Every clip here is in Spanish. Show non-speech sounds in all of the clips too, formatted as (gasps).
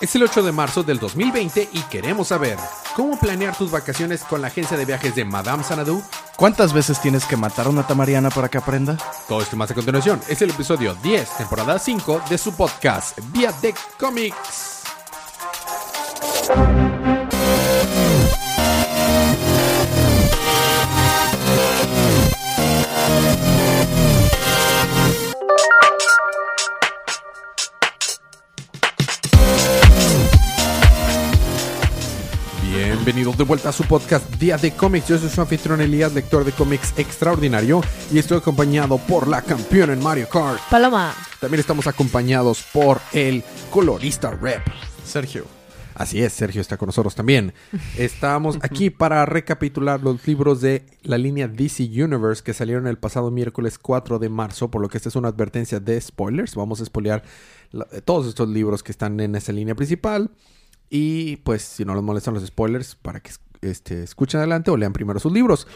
Es el 8 de marzo del 2020 y queremos saber cómo planear tus vacaciones con la agencia de viajes de Madame Sanadu. ¿Cuántas veces tienes que matar a una tamariana para que aprenda? Todo esto más a continuación es el episodio 10, temporada 5 de su podcast Via de Comics. Bienvenidos de vuelta a su podcast Día de Cómics. Yo soy su anfitrión Elías, lector de cómics extraordinario, y estoy acompañado por la campeona en Mario Kart. Paloma. También estamos acompañados por el colorista rep. Sergio. Así es, Sergio está con nosotros también. Estamos aquí para recapitular los libros de la línea DC Universe que salieron el pasado miércoles 4 de marzo, por lo que esta es una advertencia de spoilers. Vamos a spoilear la- todos estos libros que están en esa línea principal. Y pues si no les molestan los spoilers, para que este, escuchen adelante o lean primero sus libros.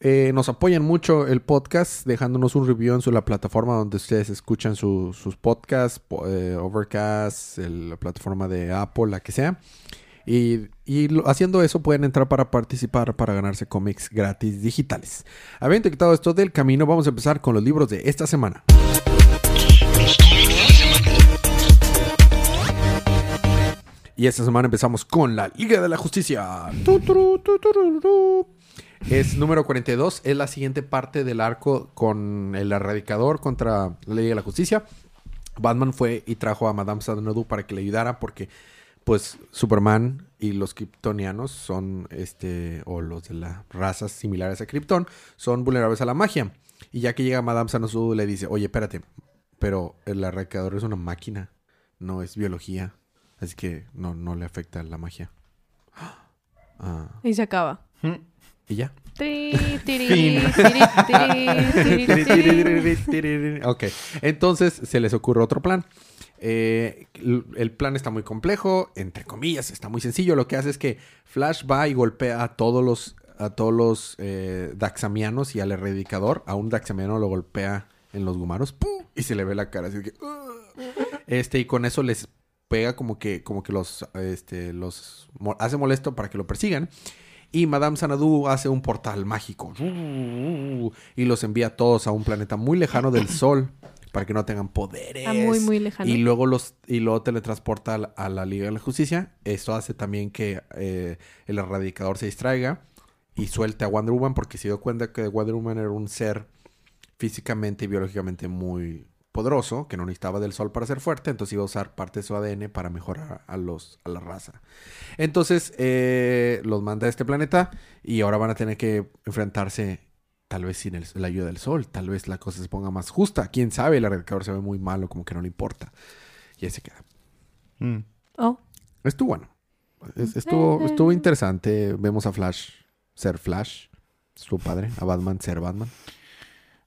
Eh, nos apoyan mucho el podcast dejándonos un review en su, la plataforma donde ustedes escuchan su- sus podcasts, po- eh, Overcast, la plataforma de Apple, la que sea. Y, y haciendo eso pueden entrar para participar para ganarse cómics gratis digitales. Habiendo quitado esto del camino, vamos a empezar con los libros de esta semana. Y esta semana empezamos con la Liga de la Justicia. Es número 42. Es la siguiente parte del arco con el erradicador contra la Liga de la Justicia. Batman fue y trajo a Madame Xanadu para que le ayudara porque pues Superman y los kryptonianos son este o los de las razas similares a Krypton son vulnerables a la magia. Y ya que llega Madame Xanadu le dice, "Oye, espérate, pero el erradicador es una máquina, no es biología." Así que no, no le afecta la magia. (gasps) Ah, Y se acaba. y ya. (laughs) Tiri, tiri, tiri, tiri, tiri, tiri. ok, entonces se les ocurre otro plan. Eh, el plan está muy complejo, entre comillas, está muy sencillo. Lo que hace es que Flash va y golpea a todos los, a todos los eh, Daxamianos y al erradicador. A un Daxamiano lo golpea en los gumaros ¡pum! y se le ve la cara así que. "Ugh". Este, y con eso les pega como que, como que los, este, los hace molesto para que lo persigan. Y Madame Sanadu hace un portal mágico. Y los envía a todos a un planeta muy lejano del (coughs) Sol. Para que no tengan poderes. Ah, muy, muy lejano. Y luego los y luego teletransporta a la, a la Liga de la Justicia. Esto hace también que eh, el erradicador se distraiga y suelte a Wonder Woman. Porque se dio cuenta que Wonder Woman era un ser físicamente y biológicamente muy poderoso, que no necesitaba del sol para ser fuerte, entonces iba a usar parte de su ADN para mejorar a, los, a la raza. Entonces eh, los manda a este planeta y ahora van a tener que enfrentarse tal vez sin el- la ayuda del sol, tal vez la cosa se ponga más justa, quién sabe, el erradicador se ve muy malo, como que no le importa. Y ahí se queda. Mm. Oh, Estuvo bueno. Es- Estuvo, estuvo interesante. Vemos a Flash ser Flash. Su padre. A Batman ser Batman.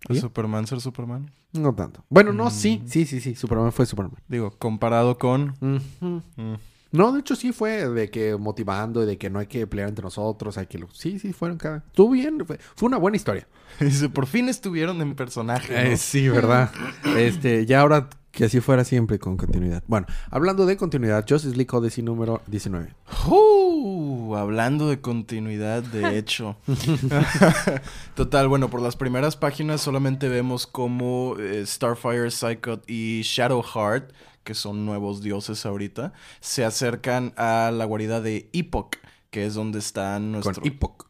¿Y? Superman ser Superman. No tanto. Bueno, no, Mm. sí, sí, sí, sí. Superman fue Superman. Digo, comparado con. Mm. No, de hecho sí fue de que motivando y de que no hay que pelear entre nosotros, hay que... Sí, sí, fueron cada... Estuvo bien, fue, fue una buena historia. (laughs) Por fin estuvieron en personaje. ¿no? Eh, sí, ¿verdad? (laughs) este, ya ahora que así fuera siempre con continuidad. Bueno, hablando de continuidad, Justice League Odyssey número 19. Uh, hablando de continuidad, de (laughs) hecho. (laughs) Total, bueno, por las primeras páginas solamente vemos cómo eh, Starfire, Psychot y Shadowheart, que son nuevos dioses ahorita, se acercan a la guarida de Epoch, que es donde están nuestros... Con Epoch.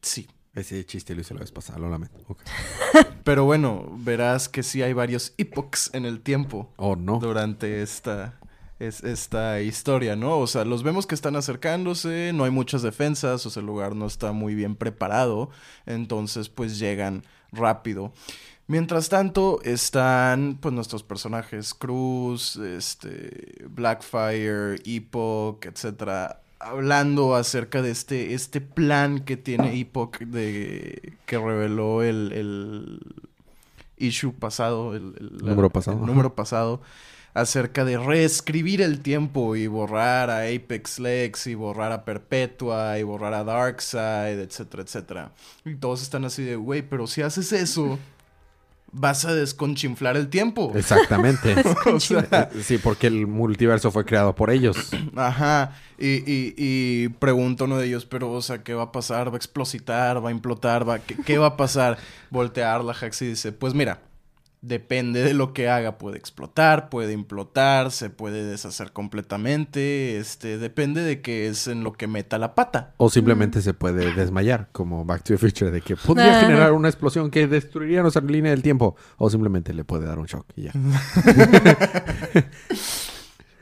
Sí. Ese chiste lo hice la vez pasada, lo lamento. Ok. (laughs) Pero bueno, verás que sí hay varios epochs en el tiempo. Oh, no. durante esta, es, esta historia, ¿no? O sea, los vemos que están acercándose, no hay muchas defensas, o sea, el lugar no está muy bien preparado, entonces pues llegan rápido. Mientras tanto, están pues nuestros personajes Cruz, este, Blackfire, Epoch, etcétera, hablando acerca de este, este plan que tiene Epoch de que reveló el, el issue pasado, el, Número pasado, el número pasado, acerca de reescribir el tiempo y borrar a Apex Lex y borrar a Perpetua y borrar a Darkseid, etcétera, etcétera. Y todos están así de, güey, pero si haces eso, vas a desconchinflar el tiempo. Exactamente. (laughs) O sea, sí, porque el multiverso fue creado por ellos. (clears throat) Ajá. Y, y, y pregunta uno de ellos, pero, o sea, ¿qué va a pasar? ¿Va a explositar? ¿Va a implotar? ¿Va... ¿Qué, qué va a pasar? Voltear la Hax y dice, pues mira, depende de lo que haga. Puede explotar, puede implotar, se puede deshacer completamente. Este, depende de qué es en lo que meta la pata. O simplemente se puede desmayar, como Back to the Future, de que podría generar una explosión que destruiría nuestra línea del tiempo. O simplemente le puede dar un shock y ya. (laughs)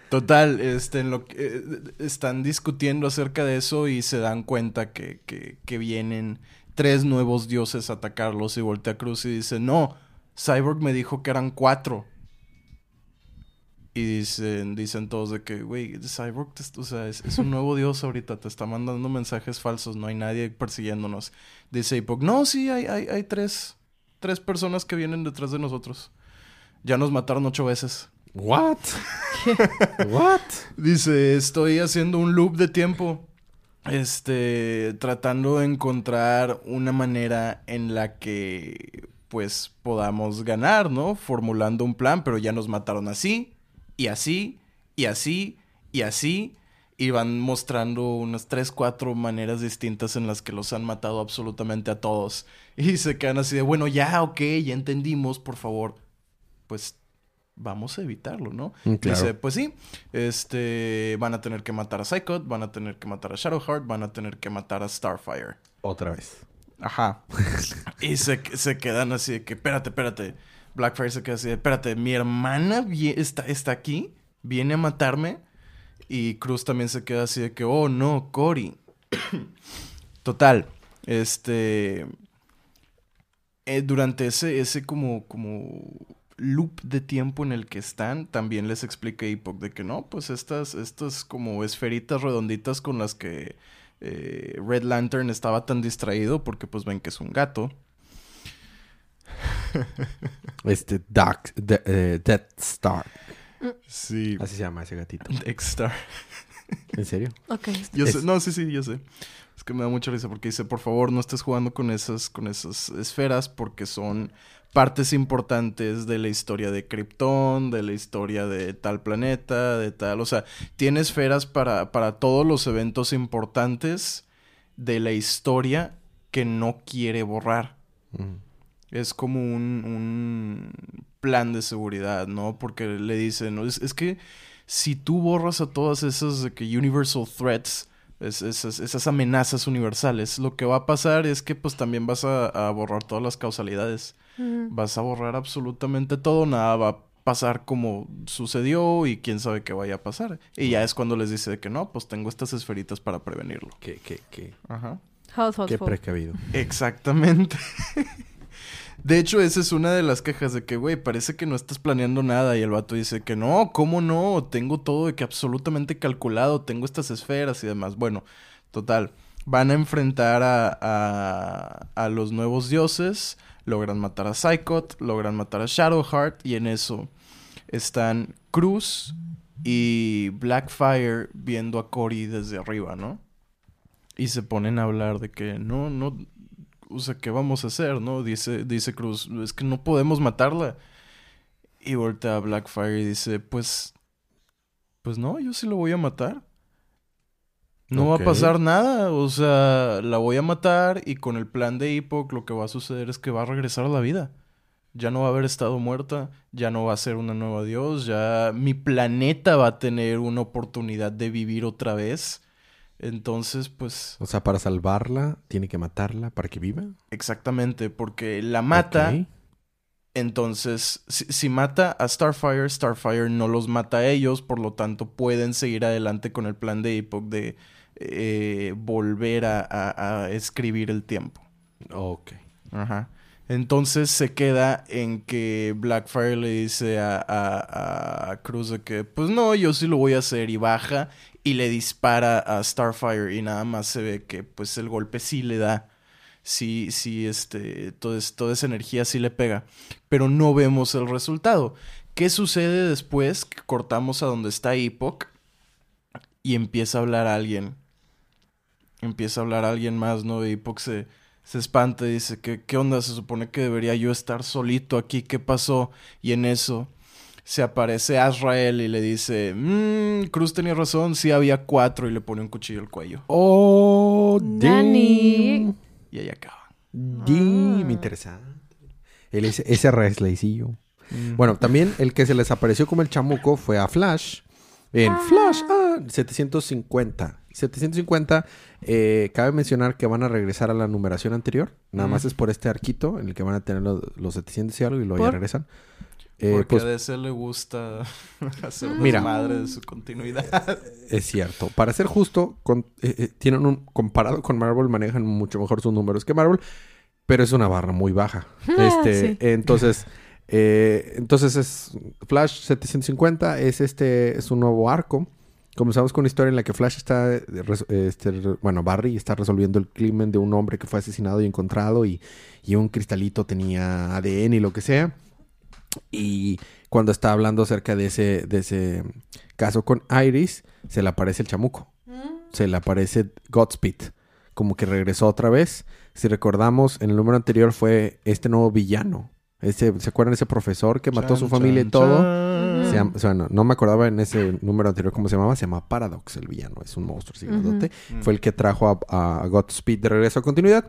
Total, este, en lo que, eh, están discutiendo acerca de eso y se dan cuenta que, que, que vienen tres nuevos dioses a atacarlos y voltea Cruz y dice, no, Cyborg me dijo que eran cuatro. Y dicen, dicen todos de que, güey, Cyborg, te- o sea, es, es un (laughs) nuevo dios ahorita, te está mandando mensajes falsos, no hay nadie persiguiéndonos. Dice Epoch, no, sí, hay, hay, hay tres, tres personas que vienen detrás de nosotros. Ya nos mataron ocho veces. ¿What? (laughs) ¿What? Dice, estoy haciendo un loop de tiempo. Este, tratando de encontrar una manera en la que, pues, podamos ganar, ¿no? Formulando un plan, pero ya nos mataron así, y así, y así, y así. Y van mostrando unas tres, cuatro maneras distintas en las que los han matado absolutamente a todos. (laughs) Y se quedan así de, bueno, ya, ok, ya entendimos, por favor. Pues vamos a evitarlo, ¿no? Mm, claro. Dice, pues sí, este, van a tener que matar a Psychot, van a tener que matar a Shadowheart, van a tener que matar a Starfire. Otra vez. Ajá. y se, se quedan así de que, espérate, espérate. Blackfire se queda así de, espérate, mi hermana está, está aquí, viene a matarme. Y Cruz también se queda así de que, oh no, Cory. (coughs) Total, este... eh, durante ese, ese como, como loop de tiempo en el que están, también les explica Epoch de que no, pues estas, estas como esferitas redonditas con las que eh, Red Lantern estaba tan distraído porque pues ven que es un gato. Este Dark, de- eh, Death Star. Sí. Así se llama ese gatito. X-Star. ¿En serio? Ok. Yo Es- sé, no, sí, sí, yo sé. Es que me da mucha risa porque dice, por favor, no estés jugando con esas, con esas esferas porque son partes importantes de la historia de Krypton, de la historia de tal planeta, de tal. O sea, tiene esferas para, para todos los eventos importantes de la historia que no quiere borrar. Mm. Es como un, un plan de seguridad, ¿no? Porque le dicen, ¿no? es, es que si tú borras a todas esas de que universal threats, es- esas, esas amenazas universales, lo que va a pasar es que pues también vas a, a borrar todas las causalidades. Vas a borrar absolutamente todo, nada va a pasar como sucedió y quién sabe qué vaya a pasar. Y ya es cuando les dice de que no, pues tengo estas esferitas para prevenirlo. Qué, qué, qué, Ajá. How qué precavido. Exactamente. (laughs) De hecho, esa es una de las quejas de que, güey, parece que no estás planeando nada. Y el vato dice que no, ¿cómo no? Tengo todo de que absolutamente calculado, tengo estas esferas y demás. Bueno, total. Van a enfrentar a, a, a los nuevos dioses, logran matar a Psychot, logran matar a Shadowheart, y en eso están Cruz y Blackfire viendo a Cory desde arriba, ¿no? Y se ponen a hablar de que no, no, o sea, ¿qué vamos a hacer, no? Dice, dice Cruz, es que no podemos matarla. Y voltea a Blackfire y dice, pues, pues no, yo sí lo voy a matar. No va a pasar nada, o sea, la voy a matar y con el plan de Epoch lo que va a suceder es que va a regresar a la vida. Ya no va a haber estado muerta, ya no va a ser una nueva dios, ya mi planeta va a tener una oportunidad de vivir otra vez. Entonces, pues, O sea, para salvarla, tiene que matarla para que viva. exactamente, porque la mata, entonces, si, si mata a Starfire, Starfire no los mata a ellos, por lo tanto pueden seguir adelante con el plan de Epoch de eh, volver a, a- a escribir el tiempo. Ok. Ajá. Entonces se queda en que Blackfire le dice a, a, Cruz de que, pues no, yo sí lo voy a hacer y baja y le dispara a Starfire y nada más se ve que pues el golpe sí le da, sí, sí, este, todo toda esa energía sí le pega, pero no vemos el resultado. ¿Qué sucede después? Que cortamos a donde está Epoch y empieza a hablar alguien. Empieza a hablar alguien más, ¿no? Epoch se, se espanta y dice que qué onda, se supone que debería yo estar solito aquí, ¿qué pasó? Y en eso se aparece Azrael y le dice, mmm, Cruz tenía razón, sí había cuatro y le pone un cuchillo al cuello. Oh, damn. Y ahí acaba. Damn, interesante. El, ese, ese reslaycillo. Bueno, también el que se les apareció como el chamuco fue a Flash. En Flash, ah, 750. 750, eh, cabe mencionar que van a regresar a la numeración anterior. Nada Mm. más es por este arquito en el que van a tener los, los 700 y algo y luego ya regresan. Eh, Porque pues a DC le gusta (laughs) hacer Mira. desmadre de su continuidad. es cierto. Para ser justo, con- eh, eh, tienen un comparado con Marvel manejan mucho mejor sus números que Marvel, pero es una barra muy baja. Este, Sí. entonces, eh, entonces es Flash 750 es este es un nuevo arco. Comenzamos con una historia en la que Flash está, eh, res- este, bueno, Barry está resolviendo el crimen de un hombre que fue asesinado y encontrado y, y un cristalito tenía ADN y lo que sea. Y cuando está hablando acerca de ese, de ese caso con Iris, se le aparece el chamuco. Se le aparece Godspeed. Como que regresó otra vez. Si recordamos, en el número anterior fue este nuevo villano. Ese, ¿Se acuerdan de ese profesor que mató a su Chan, familia y todo? chan. Se llama- o sea, no, no me acordaba en ese número anterior cómo se llamaba. Se llama Paradox, el villano. Es un monstruo así Ujú. grandote. Mm. Fue el que trajo a, a Godspeed de regreso a continuidad.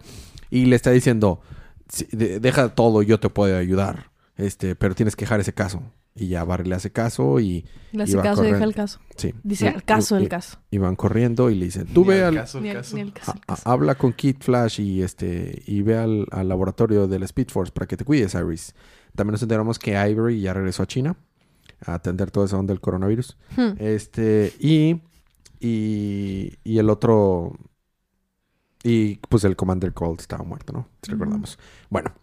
Y le está diciendo, "Sí, de- deja todo, yo te puedo ayudar. Este, pero tienes que dejar ese caso. Y ya Barry le hace caso y... Le Y hace va caso y deja el caso. Sí. Dice al caso y- el caso. Y van corriendo y le dicen, tú Ni ve al al... caso, el Ni el- caso. ni el caso, a- a- habla con Kid Flash y este y ve al, al laboratorio del Speed Force para que te cuides, Iris. También nos enteramos que Ivory ya regresó a China a atender todo eso del coronavirus. Hmm. Este, y, y, y el otro, y pues el Commander Cold estaba muerto, ¿no? Si recordamos. Bueno,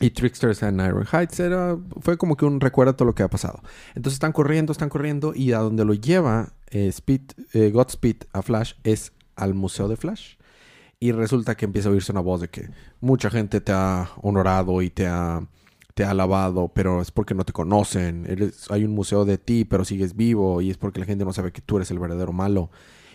y Tricksters en Iron Heights era, fue como que un recuerdo a todo lo que ha pasado. Entonces están corriendo, están corriendo, y a donde lo lleva eh, Speed, eh, Godspeed a Flash es al Museo de Flash. Y resulta que empieza a oírse una voz de que mucha gente te ha honorado y te ha, te ha alabado, pero es porque no te conocen. Hay un museo de ti, pero sigues vivo y es porque la gente no sabe que tú eres el verdadero malo.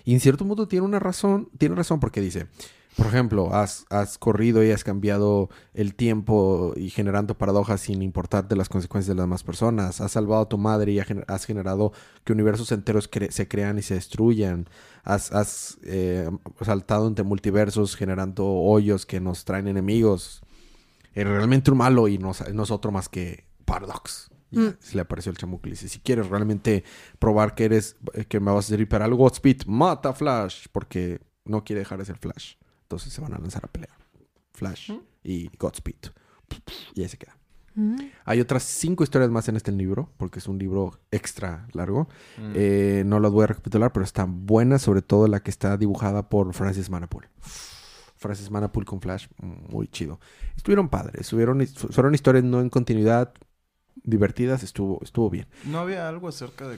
Y en cierto modo tiene una razón, tiene razón porque dice, por ejemplo, has, has corrido y has cambiado el tiempo y generando paradojas sin importarte las consecuencias de las demás personas. Has salvado a tu madre y has generado que universos enteros cre- se crean y se destruyan. Has, has eh, saltado entre multiversos generando hoyos que nos traen enemigos. Eres realmente un malo y no, no es otro más que Paradox. Mm. se le apareció el chamuco y dice, si quieres realmente probar que eres, que me vas a servir para algo, Speed, mata a Flash, porque no quiere dejar de ser Flash. Entonces se van a lanzar a pelear. Flash y Godspeed. Y ahí se queda. Mm. Hay otras cinco historias más en este libro, porque es un libro extra largo. Mm. Eh, no las voy a recapitular, pero están buenas, sobre todo la que está dibujada por Francis Manapool. Francis Manapool con Flash, muy chido. Estuvieron padres, estuvieron, fueron historias no en continuidad, divertidas, estuvo, estuvo bien. ¿No había algo acerca de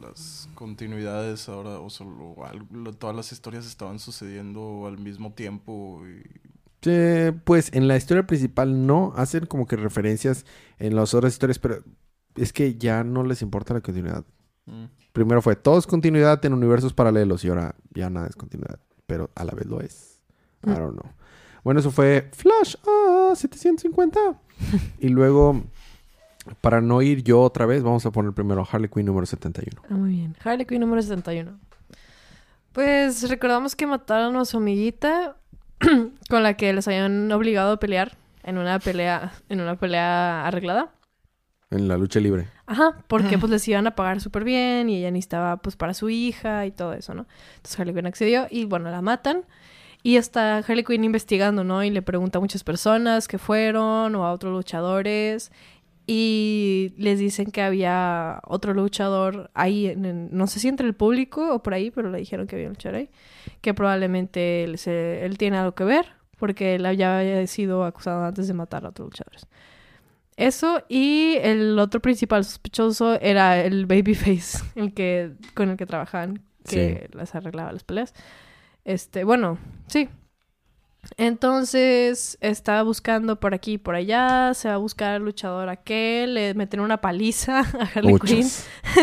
las continuidades ahora? O solo algo- todas las historias estaban sucediendo al mismo tiempo. Y... Eh, pues en la historia principal no, hacen como que referencias en las otras historias, pero es que ya no les importa la continuidad. Mm. Primero fue todo es continuidad en universos paralelos y ahora ya nada es continuidad, pero a la vez lo es. I Mm. don't know. Bueno, eso fue Flash ah, 750. (laughs) y luego, para no ir yo otra vez, vamos a poner primero Harley Quinn número 71. Ah, muy bien. Harley Quinn número 71. Pues recordamos que mataron a su amiguita (clears throat) con la que les habían obligado a pelear en una pelea, en una pelea arreglada. En la lucha libre. Ajá, porque pues les iban a pagar súper bien y ella necesitaba pues para su hija y todo eso, ¿no? Entonces Harley Quinn accedió y bueno, la matan. Y está Harley Quinn investigando, ¿no? Y le pregunta a muchas personas que fueron o a otros luchadores. Y les dicen que había otro luchador ahí, en- no sé si entre el público o por ahí, pero le dijeron que había un luchador ahí. Que probablemente él, se- él tiene algo que ver, porque él ya había sido acusado antes de matar a otros luchadores. Eso y el otro principal sospechoso era el babyface, (laughs) el que con el que trabajaban, que les arreglaba las peleas. Este, bueno, sí. Entonces estaba buscando por aquí y por allá, se va a buscar al luchador aquel, le meten una paliza (laughs) a Harley Quinn.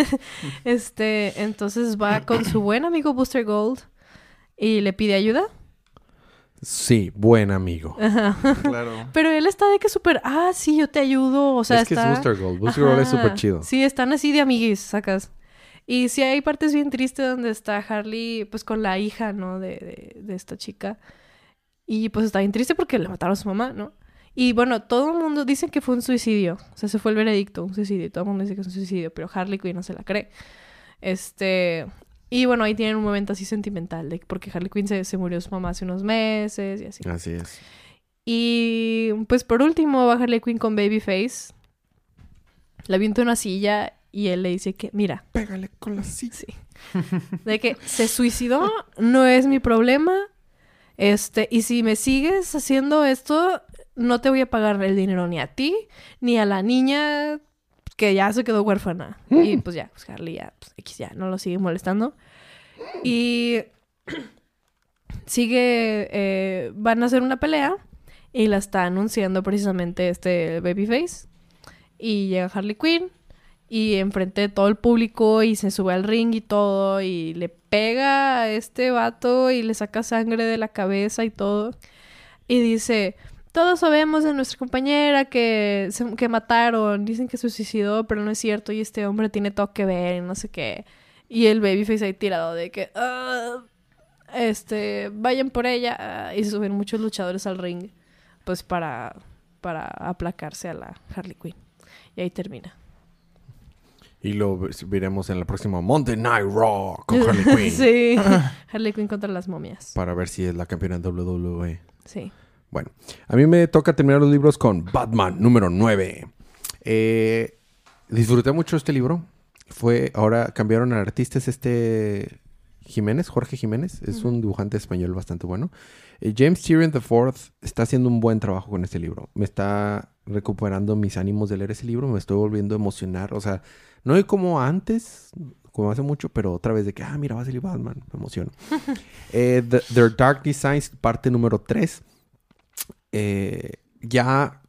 (laughs) Este, entonces va con su buen amigo Booster Gold y le pide ayuda. Sí, buen amigo. Claro. Pero él está de que súper, ah, sí, yo te ayudo. O sea, es que está... es Booster Gold. Booster Gold es Ajá. súper chido. Sí, están así de amiguis, sacas. Y sí hay partes bien tristes donde está Harley, pues con la hija, ¿no? De, de, de esta chica. Y pues está bien triste porque le mataron a su mamá, ¿no? Y bueno, todo el mundo dice que fue un suicidio. O sea, se fue el veredicto, un suicidio. Todo el mundo dice que es un suicidio, pero Harley Quinn no se la cree. Este. Y bueno, ahí tienen un momento así sentimental, de, porque Harley Quinn se, se murió su mamá hace unos meses y así. Así es. Y pues por último va Harley Quinn con Babyface. La avienta en una silla y él le dice que, mira, Pégale con la silla. sí, de que se suicidó, no es mi problema. Este, y si me sigues haciendo esto, no te voy a pagar el dinero ni a ti, ni a la niña que ya se quedó huérfana. Y pues ya, pues Harley ya, pues ya, no lo sigue molestando. Y (clears throat) sigue, eh, van a hacer una pelea y la está anunciando precisamente este Babyface. Y llega Harley Quinn y enfrente de todo el público y se sube al ring y todo y le pega a este vato y le saca sangre de la cabeza y todo. Y dice, todos sabemos de nuestra compañera que, se- que mataron, dicen que se suicidó, pero no es cierto y este hombre tiene todo que ver y no sé qué. Y el babyface ahí tirado de que, "Ah, este, vayan por ella. ah", y se suben muchos luchadores al ring, pues para, para aplacarse a la Harley Quinn. Y ahí termina. Y lo veremos en el próximo Monday Night Raw con (laughs) Harley Quinn. sí. (laughs) (laughs) Harley Quinn contra las momias. Para ver si es la campeona de WWE. Sí. Bueno, a mí me toca terminar los libros con Batman número 9. Eh, disfruté mucho este libro. Fue, ahora cambiaron al artista, es este Jiménez, Jorge Jiménez. Es un dibujante español bastante bueno. Eh, James Tyrion IV está haciendo un buen trabajo con este libro. Me está recuperando mis ánimos de leer ese libro. Me estoy volviendo a emocionar. O sea, no hay como antes, como hace mucho, pero otra vez de que, ah, mira, va a salir Batman. Me emociono. (laughs) Eh, The- Their Dark Designs, parte número 3 eh, ya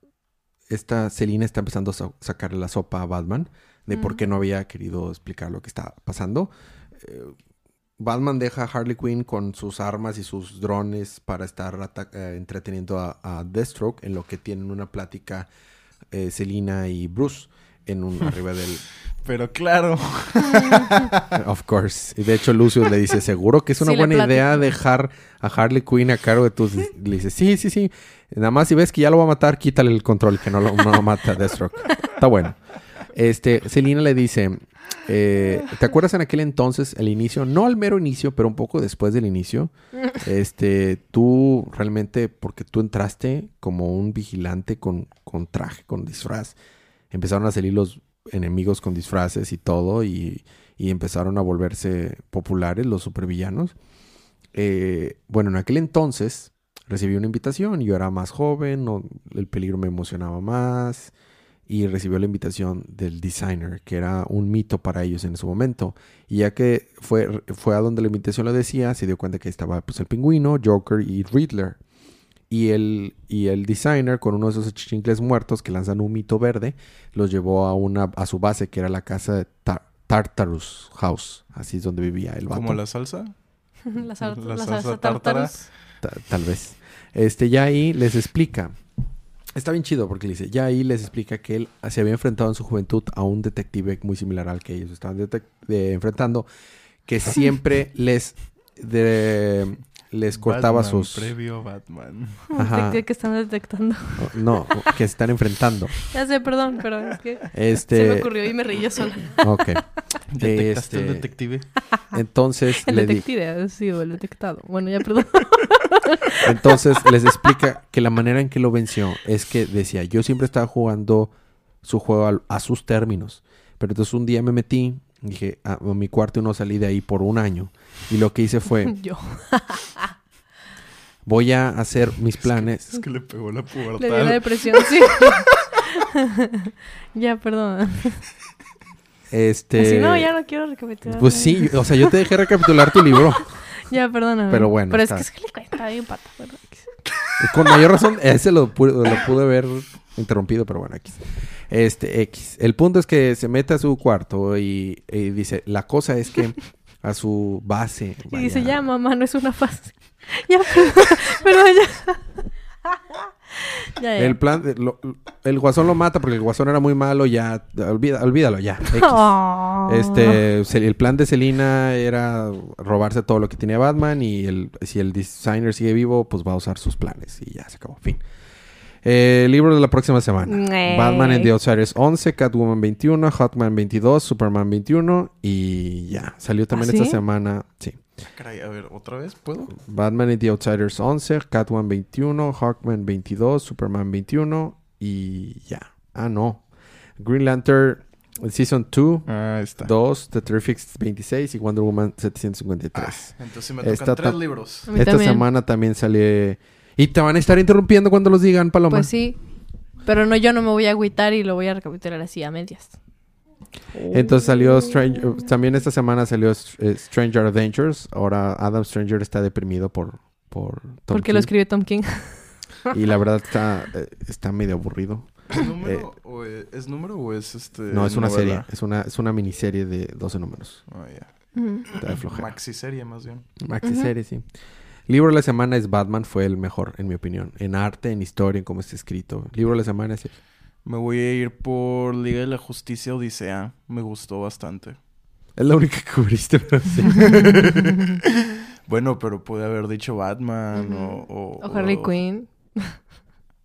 esta Selina está empezando a sa- sacarle la sopa a Batman de por qué no había querido explicar lo que está pasando. Eh, Batman deja a Harley Quinn con sus armas y sus drones para estar eh, entreteniendo a, a Deathstroke en lo que tienen una plática Selina y Bruce en un arriba del (laughs) Pero claro. (laughs) Of course. Y de hecho Lucio le dice, seguro que es una Sí, buena idea dejar a Harley Quinn a cargo de tus... (laughs) Le dice, sí, sí, sí. Nada más si ves que ya lo va a matar, quítale el control, que no lo, no lo mata a Deathstroke. Está bueno. Este, Selina le dice, eh, ¿te acuerdas en aquel entonces, el inicio? No al mero inicio, pero un poco después del inicio. Este, tú realmente, porque tú entraste como un vigilante con, con traje, con disfraz, empezaron a salir los enemigos con disfraces y todo, y, y empezaron a volverse populares los supervillanos. Eh, bueno, en aquel entonces recibí una invitación, yo era más joven, el peligro me emocionaba más, y recibió la invitación del designer, que era un mito para ellos en ese momento. Y ya que fue, fue a donde la invitación lo decía, se dio cuenta que estaba pues, el pingüino, Joker y Riddler. Y el, y el designer, con uno de esos chichincles muertos que lanzan un mito verde, los llevó a, una, a su base, que era la casa de Tar- Tartarus House. Así es donde vivía el vato. ¿Como la salsa? (laughs) la, sal- (laughs) La la salsa salsa tártara. tartarus. Ta- tal vez. Este, ya ahí les explica. Está bien chido porque le dice, ya ahí les explica que él se había enfrentado en su juventud a un detective muy similar al que ellos estaban de- enfrentando, que siempre (laughs) les de- les cortaba Batman, sus Previo Batman. (laughs) Ajá. ¿Qué, qué están detectando? no, que se están enfrentando. (laughs) ya sé, perdón, pero es que Este, se me ocurrió y me reí yo sola. Ok. (laughs) ¿Detectaste el Este, detective? Entonces El le di- detective ha sido el detectado. Bueno, ya perdón. Entonces les explica que la manera en que lo venció es que decía, yo siempre estaba jugando su juego a, sus términos. Pero entonces un día me metí, dije, a, a mi cuarto y no salí de ahí por un año. Y lo que hice fue, (laughs) yo. (laughs) voy a hacer mis planes. Es que le pegó la Le dio la pubertad. depresión, sí. (laughs) ya, perdón. Este, Así no, ya no quiero recapitular. Pues sí, o sea, yo te dejé recapitular tu libro. Ya, perdóname. Pero bueno, Pero es está- que es que le cuenta bien pata. Bueno, Con mayor razón, ese lo pude, lo pude haber interrumpido, pero bueno, X. Este, X. El punto es que se mete a su cuarto y, y dice, la cosa es que a su base. (laughs) Y dice, ya, mamá, no es una fase. (laughs) ya, (laughs) pero ya. ya, ya. El plan, de- lo- el guasón lo mata porque el guasón era muy malo, ya, olvida- olvídalo ya. Oh. Este, el plan de Selina era robarse todo lo que tenía Batman y el, si el designer sigue vivo, pues va a usar sus planes y ya se acabó. Fin. Eh, libro de la próxima semana. Ñe. Batman and the Outsiders 11, Catwoman 21, Hotman 22, Superman 21 y ya. Salió también ¿Ah, esta sí? semana. Sí. Caray, a ver, ¿otra vez puedo? Batman and the Outsiders 11, Catwoman 21, Hawkman 22, Superman 21 y ya. Ah, no. Green Lantern Season 2, Ah, está. 2, The Terrific 26 y Wonder Woman 753. Ah, entonces me tocan Esta tres libros. Esta también. semana también sale... Y te van a estar interrumpiendo cuando los digan, Paloma. Pues sí. Pero no, yo no me voy a agüitar y lo voy a recapitular así a medias. Entonces salió Stranger... También esta semana salió eh, Stranger Adventures. Ahora Adam Stranger está deprimido por... por Tom Porque lo King. escribió Tom King. Y la verdad está, (laughs) eh, está medio aburrido. ¿Es número, o es, ¿es número o es este? No, es una serie. Es una, es una miniserie de 12 números. Ah, ya. Mm. Está de flojera. Maxi serie, más bien. Maxi Ujú. serie, sí. Libro de la semana es Batman. Fue el mejor, en mi opinión. En arte, en historia, en cómo está escrito. Libro de la semana es... Me voy a ir por Liga de la Justicia Odisea. Me gustó bastante. Es la única que cubriste, pero sí. (laughs) Bueno, pero pude haber dicho Batman o, o... O Harley o- Quinn.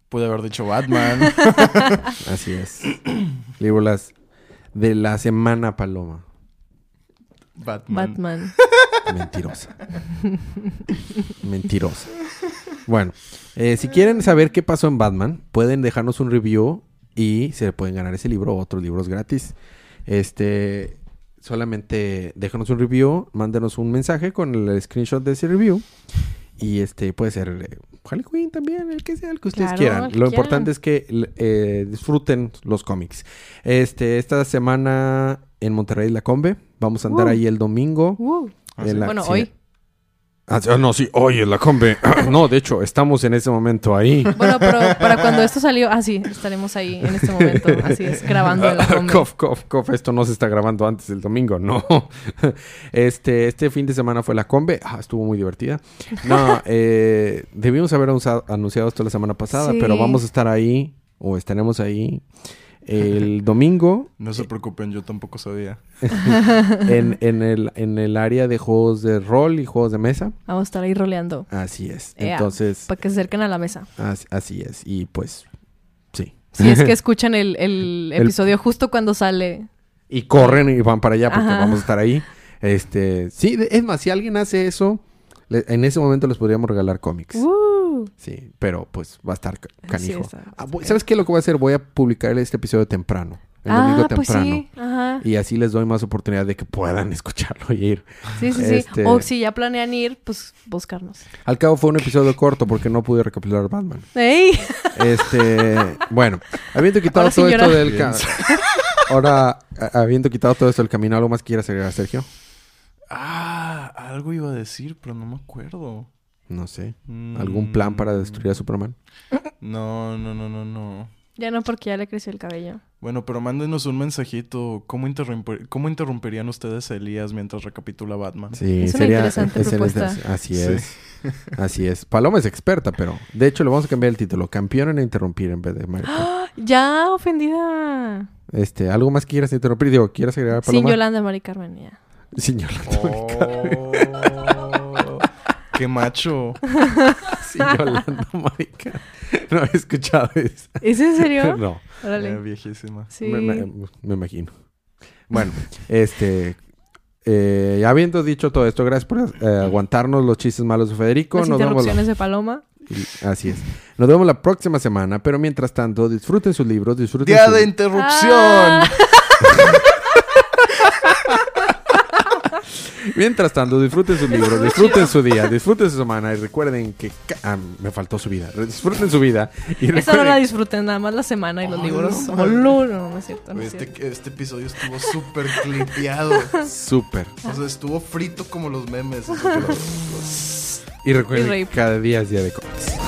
Pude haber dicho Batman. (laughs) Así es. Libro las de la semana, Paloma. Batman. Batman. (laughs) Mentirosa. Mentirosa. Bueno, eh, si quieren saber qué pasó en Batman, pueden dejarnos un review y se pueden ganar ese libro o otros libros gratis. Este, solamente déjanos un review, mándenos un mensaje con el screenshot de ese review. Y este puede ser eh, Harley Quinn también, el que sea, el que ustedes Claro, quieran. que Lo quieran. importante es que eh, disfruten los cómics. Este, esta semana en Monterrey La Combe. Vamos a andar Uh. ahí el domingo. Uh. Ah, Bueno, hoy. Ah, ah, no, sí, hoy en la combe. (clears throat) no, de hecho, estamos en ese momento ahí. Bueno, pero (laughs) para cuando esto salió, ah, sí, estaremos ahí en este momento, así es, grabando en la combi. cof, cof, cof. Esto no se está grabando antes del domingo, no. (laughs) este, este fin de semana fue la combe. Ah, estuvo muy divertida. No, (laughs) eh, debimos haber anunciado esto la semana pasada, Sí. pero vamos a estar ahí, o estaremos ahí, el domingo No se preocupen, yo tampoco sabía. (laughs) en, (laughs) en, el, en el área de juegos de rol y juegos de mesa. Vamos a estar ahí roleando Así es. Ea. Entonces, para que se acerquen a la mesa. as- así es. Y pues, sí. Si es que (laughs) escuchan el, el El- episodio justo cuando sale. Y corren y van para allá porque Ajá. vamos a estar ahí. Este, sí, es más, si alguien hace eso, le- en ese momento les podríamos regalar cómics. Uh. Sí, pero pues va a estar ca- canijo. Sí, está- Ah, ¿Sabes qué? Lo que voy a hacer, voy a publicar este episodio temprano. El domingo ah, pues temprano. sí. Ajá. Y así les doy más oportunidad de que puedan (laughs) escucharlo y ir. Sí, sí, sí. Este- O si ya planean ir, pues buscarnos. Al cabo fue un episodio corto porque no pude recapitular Batman. ¡Ey! Este, (laughs) bueno, habiendo quitado Ahora todo esto del ca- (laughs) Ahora, habiendo quitado todo esto del camino, ¿algo más quieras agregar, Sergio? Ah, algo iba a decir, pero no me acuerdo. No sé. ¿Algún plan para destruir a Superman? No, no, no, no, no. Ya no, porque ya le creció el cabello. Bueno, pero mándenos un mensajito. ¿Cómo, interrumper- cómo interrumpirían ustedes a Elías mientras recapitula Batman? Sí, Es una sería interesante es- es- propuesta. Así Sí. es. Así es. Paloma es experta, pero de hecho le vamos a cambiar el título. Campeón en interrumpir en vez de Mario. (gasps) ¡Ah! Ya, ofendida. Este, ¿algo más que quieras interrumpir? Digo, ¿quieres agregar Sin Paloma? Yolanda, Mari Carmen, ya. Sin Yolanda. Oh, (laughs) ¡Qué macho! (laughs) Sin Yolanda, (laughs) marica. No he escuchado eso. ¿Es en serio? (laughs) No, Órale. Eh, viejísima. Sí. me, me- me imagino. Bueno, este... eh, habiendo dicho todo esto, gracias por eh, aguantarnos los chistes malos de Federico. Las Nos vemos la- interrupciones de Paloma. Así es. Nos vemos la próxima semana, pero mientras tanto, disfruten sus libros, disfruten ¡Día su- de interrupción! Ah. Mientras tanto, disfruten sus (laughs) libros, disfruten su día, disfruten su semana y recuerden que... ca- ah, me faltó su vida. Disfruten su vida y Esa no recuerden... la disfruten, nada más la semana y los libros. no, no, no, no es cierto. No Oye, es cierto. Este, este episodio estuvo súper clipeado. (laughs) Súper. O sea, estuvo frito como los memes. Y recuerden Y que cada día es día de cómics.